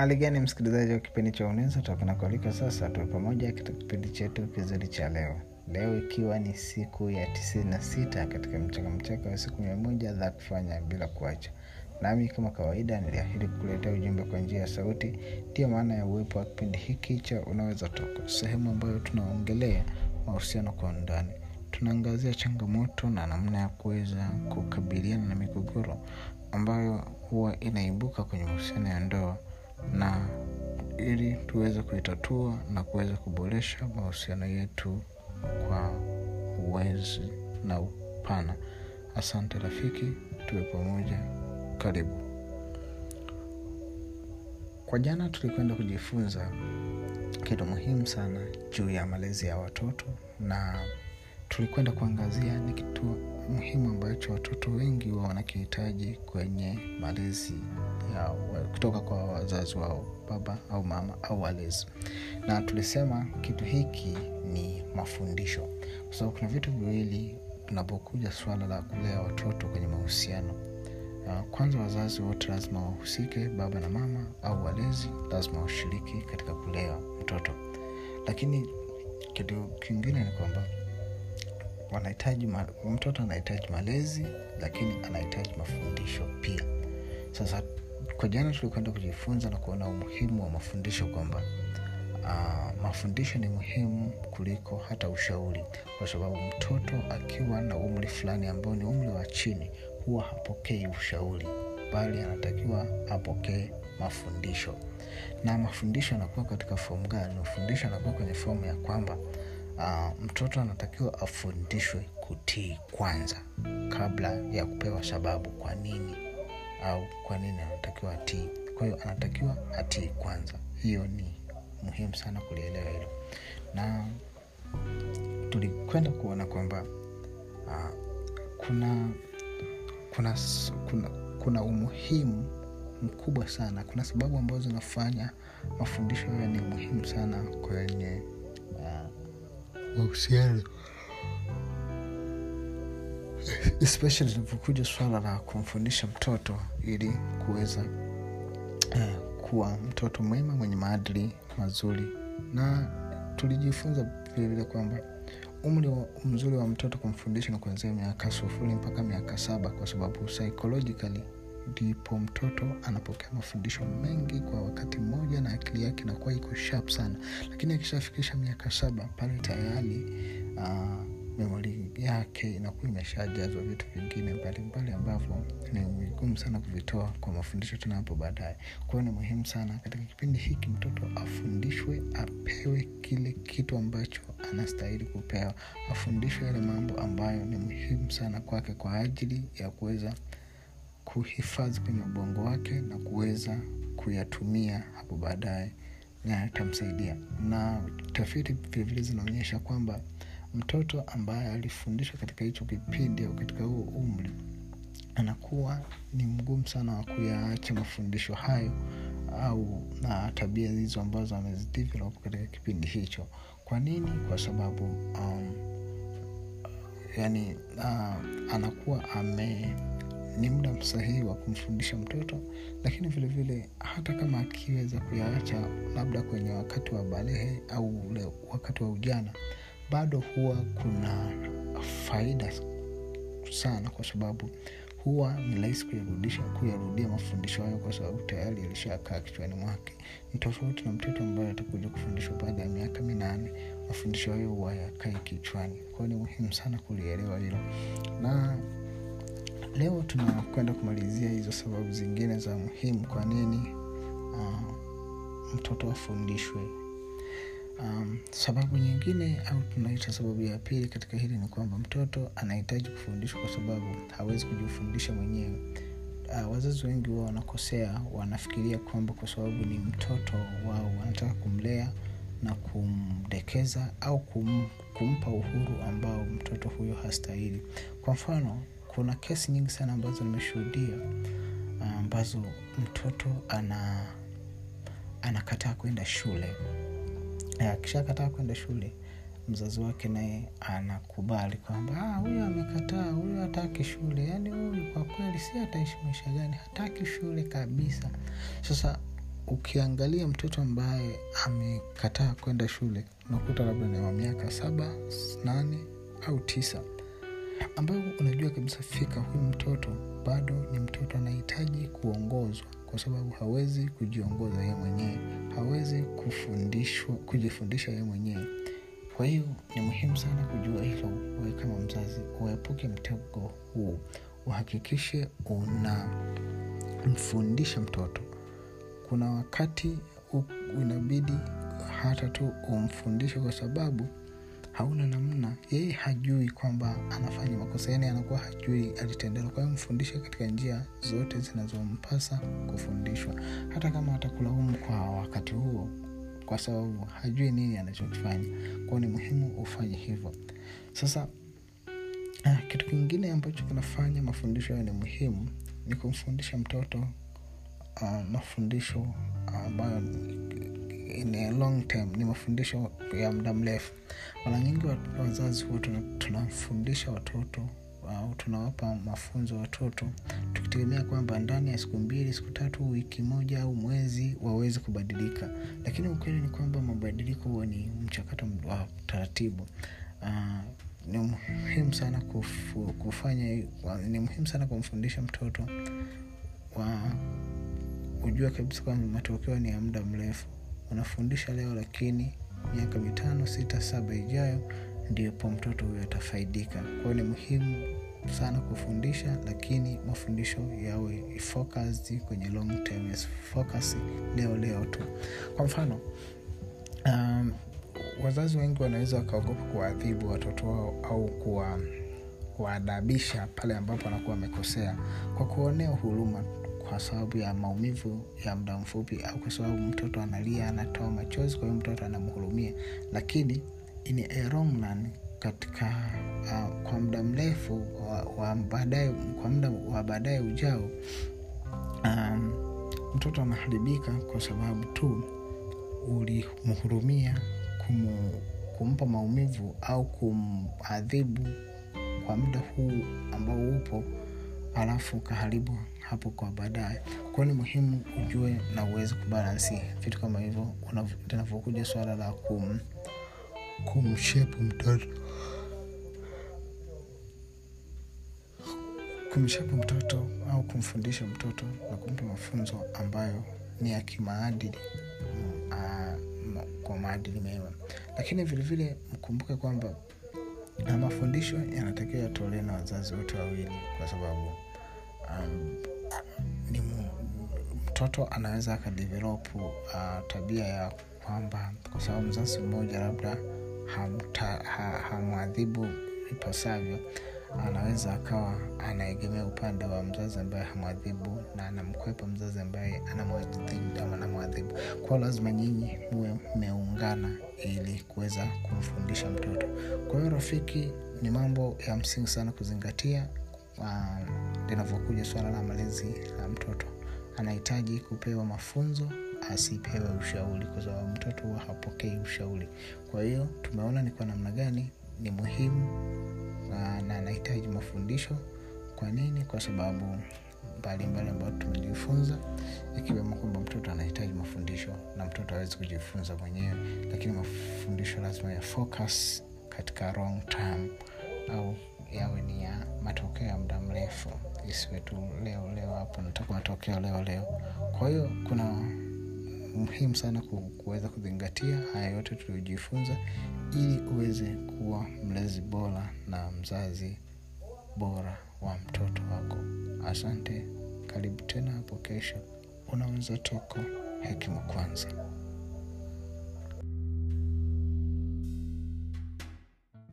hali gani msikilizaji wa kipindi cha unaweza tunakualika sasa tuwe pamoja katika kipindi chetu kizuri cha leo. Leo ikiwa ni siku ya tisini na sita katika mchaka mchaka wa siku mia moja za kufanya bila kuacha. Nami kama kawaida niliahidi kukuletea ujumbe kwa njia ya sauti. Ndiyo maana ya uwepo wa kipindi hiki cha unaweza toka sehemu ambayo tunaongelea mahusiano kwa undani. Tunaangazia changamoto na namna ya kuweza kukabiliana na migogoro ambayo huwa inaibuka kwenye mahusiano ya ndoa na ili tuweze kuitatua na kuweza kuboresha mahusiano yetu kwa uwezi na upana. Asante rafiki tuwe pamoja. Karibu. Kwa jana tulikwenda kujifunza kitu muhimu sana juu ya malezi ya watoto na tulikwenda kuangazia ni kitu muhimu ambacho watoto wengi wa wanakihitaji kwenye malezi ya kutoka kwa wazazi wao baba au mama au walezi. Na tulisema kitu hiki ni mafundisho. Kwa sababu kuna vitu viwili tunapokuja swala la kulea watoto kwenye mahusiano. Kwanza wazazi wote lazima wahusike baba na mama au walezi lazima washiriki katika kulea mtoto. Lakini kitu kingine ni kwamba wanahitaji mtoto anahitaji malezi lakini anahitaji mafundisho pia. Sasa kwa jana tulikwenda kujifunza na kuona umuhimu wa mafundisho kwamba uh, mafundisho ni muhimu kuliko hata ushauri. Kwa sababu mtoto akiwa na umri fulani ambao ni umri wa chini huwa hapokei ushauri bali anatakiwa apokee mafundisho. Na mafundisho anakuwa katika fomu gani? Mafundisho anakuwa kwenye fomu ya kwamba uh, mtoto anatakiwa afundishwe kutii kwanza kabla ya kupewa sababu kwa nini au kwa nini anatakiwa atii. Kwa hiyo anatakiwa atii kwanza. Hiyo ni muhimu sana kulielewa hilo. Na tulikwenda kuona kwamba uh, kuna kuna kuna kuna umuhimu mkubwa sana. Kuna sababu ambazo zinafanya mafundisho hayo ni muhimu sana kwenye mahusiano. Especially linapokuja swala la kumfundisha mtoto ili kuweza uh, kuwa mtoto mwema mwenye maadili mazuri. Na tulijifunza vilevile kwamba umri mzuri wa mtoto kumfundisha na kuanzia miaka sufuri mpaka miaka saba kwa sababu psychologically ndipo mtoto anapokea mafundisho mengi kwa wakati mmoja na akili yake inakuwa iko sharp sana. Lakini akishafikisha miaka saba pale tayari uh, memori yake inakuwa imeshajazwa vitu vingine mbalimbali ambavyo ni vigumu sana kuvitoa kwa mafundisho tena hapo baadaye. Kwa ni muhimu sana katika kipindi hiki mtoto afundishwe apewe kile kitu ambacho anastahili kupewa. Afundishwe yale mambo ambayo ni muhimu sana kwake kwa ajili ya kuweza kuhifadhi kwenye ubongo wake na kuweza kuyatumia hapo baadaye na yatamsaidia. Na tafiti vilevile zinaonyesha kwamba mtoto ambaye alifundishwa katika hicho kipindi au katika huo umri anakuwa ni mgumu sana wa kuyaacha mafundisho hayo au na tabia hizo ambazo amezidevelop katika kipindi hicho. Kwa nini? Kwa sababu um, yani uh, anakuwa ame ni muda msahihi wa kumfundisha mtoto lakini vile vile hata kama akiweza kuyaacha labda kwenye wakati wa balehe au ule wakati wa ujana bado huwa kuna faida sana kwa sababu huwa ni rahisi kuyarudisha kuyarudia mafundisho hayo kwa sababu tayari yalishakaa kichwani mwake. Ni tofauti na mtoto ambaye atakuja kufundishwa baada ya miaka minane mafundisho hayo huwa yakae kichwani. Kwao ni muhimu sana kulielewa hilo. Na leo tunakwenda kumalizia hizo sababu zingine za muhimu kwa nini uh, mtoto afundishwe. Um, sababu nyingine au tunaita sababu ya pili katika hili ni kwamba mtoto anahitaji kufundishwa kwa sababu hawezi kujifundisha mwenyewe. Uh, wazazi wengi wao wanakosea wanafikiria kwamba kwa sababu ni mtoto wao wanataka kumlea na kumdekeza au kum, kumpa uhuru ambao mtoto huyo hastahili. Kwa mfano kuna kesi nyingi sana ambazo nimeshuhudia ambazo mtoto ana anakataa kwenda shule. Akishakataa kwenda shule mzazi wake naye anakubali kwamba huyu amekataa huyu hataki shule. Yaani huyu kwa kweli si ataishi maisha gani? Hataki shule kabisa. Sasa ukiangalia mtoto ambaye amekataa kwenda shule unakuta labda ni wa miaka saba nane au tisa ambayo unajua kabisa fika huyu mtoto bado ni mtoto anahitaji kuongozwa kwa sababu hawezi kujiongoza yeye mwenyewe hawezi kufundishwa kujifundisha yeye mwenyewe. Kwa hiyo ni muhimu sana kujua hilo wewe kama mzazi uepuke mtego huu. Uhakikishe unamfundisha mtoto. Kuna wakati u- inabidi hata tu umfundishe kwa sababu hauna namna yeye hajui kwamba anafanya makosa yani anakuwa hajui alitendela kwa hiyo mfundishe katika njia zote zinazompasa kufundishwa. Hata kama atakulaumu kwa wakati huo kwa sababu hajui nini anachokifanya kwao ni muhimu ufanye hivyo. Sasa ah, kitu kingine ambacho kinafanya mafundisho hayo ni muhimu ni kumfundisha mtoto uh, mafundisho ambayo in a long term ni mafundisho ya muda mrefu. Mara nyingi wazazi huwa tuna- tunafundisha watoto au tunawapa mafunzo watoto tukitegemea kwamba ndani ya siku mbili siku tatu wiki moja au mwezi waweze kubadilika. Lakini ukweli ni kwamba mabadiliko huwa ni mchakato wa taratibu. Uh, ni muhimu sana kufu, kufanya ni muhimu sana kumfundisha mtoto wa kujua kabisa kwamba matokeo ni ya muda mrefu unafundisha leo lakini miaka mitano sita saba ijayo ndipo mtoto huyo atafaidika. Kwao ni muhimu sana kufundisha lakini mafundisho yawe focused kwenye long term focus leo leo tu. Kwa mfano um, wazazi wengi wanaweza wakaogopa kuwaadhibu watoto wao au kuwa kuwaadabisha pale ambapo anakuwa amekosea kwa kuonea huruma kwa sababu ya maumivu ya muda mfupi au kwa sababu mtoto analia anatoa machozi kwa hiyo mtoto anamhurumia. Lakini ini a wrong run katika uh, kwa muda mrefu kwa muda wa baadaye ujao um, mtoto anaharibika kwa sababu tu ulimhurumia kumpa maumivu au kumadhibu kwa muda huu ambao upo alafu ukaharibu hapo kwa baadaye. Kwao ni muhimu ujue na uweze kubalansi vitu kama hivyo linavyokuja swala la kum, kumshepu mtoto. Kumshepu mtoto au kumfundisha mtoto na kumpa mafunzo ambayo ni ya kimaadili mm, ah, kwa maadili mema. Lakini vilevile mkumbuke kwamba na mafundisho yanatakiwa yatolewe na wazazi wote wawili kwa sababu um, ni mtoto anaweza akadevelopu uh, tabia ya kwamba kwa sababu mzazi mmoja labda hamwadhibu ha- ipasavyo anaweza akawa anaegemea upande wa mzazi ambaye hamwadhibu na anamkwepa mzazi ambaye anamwadhibu kwao lazima nyinyi muwe mmeungana ili kuweza kumfundisha mtoto. Kwa hiyo rafiki ni mambo ya msingi sana kuzingatia um, linavyokuja swala la malezi la mtoto. Anahitaji kupewa mafunzo asipewe ushauri kwa sababu mtoto huwa hapokei ushauri. Kwa hiyo tumeona ni kwa namna gani ni muhimu na na anahitaji mafundisho. Kwa nini? Kwa sababu mbalimbali ambayo tumejifunza ikiwemo kwamba mtoto anahitaji mafundisho na mtoto awezi kujifunza mwenyewe lakini mafundisho lazima ya focus katika long term au yawe ni ya matokeo ya muda mrefu. Isiwe tu leo leo hapo nataka matokeo leo leo. Kwa hiyo kuna muhimu sana kuweza kuzingatia haya yote tuliojifunza ili uweze kuwa mlezi bora na mzazi bora wa mtoto wako. Asante. Karibu tena hapo kesho. Unaweza toko hekima kwanza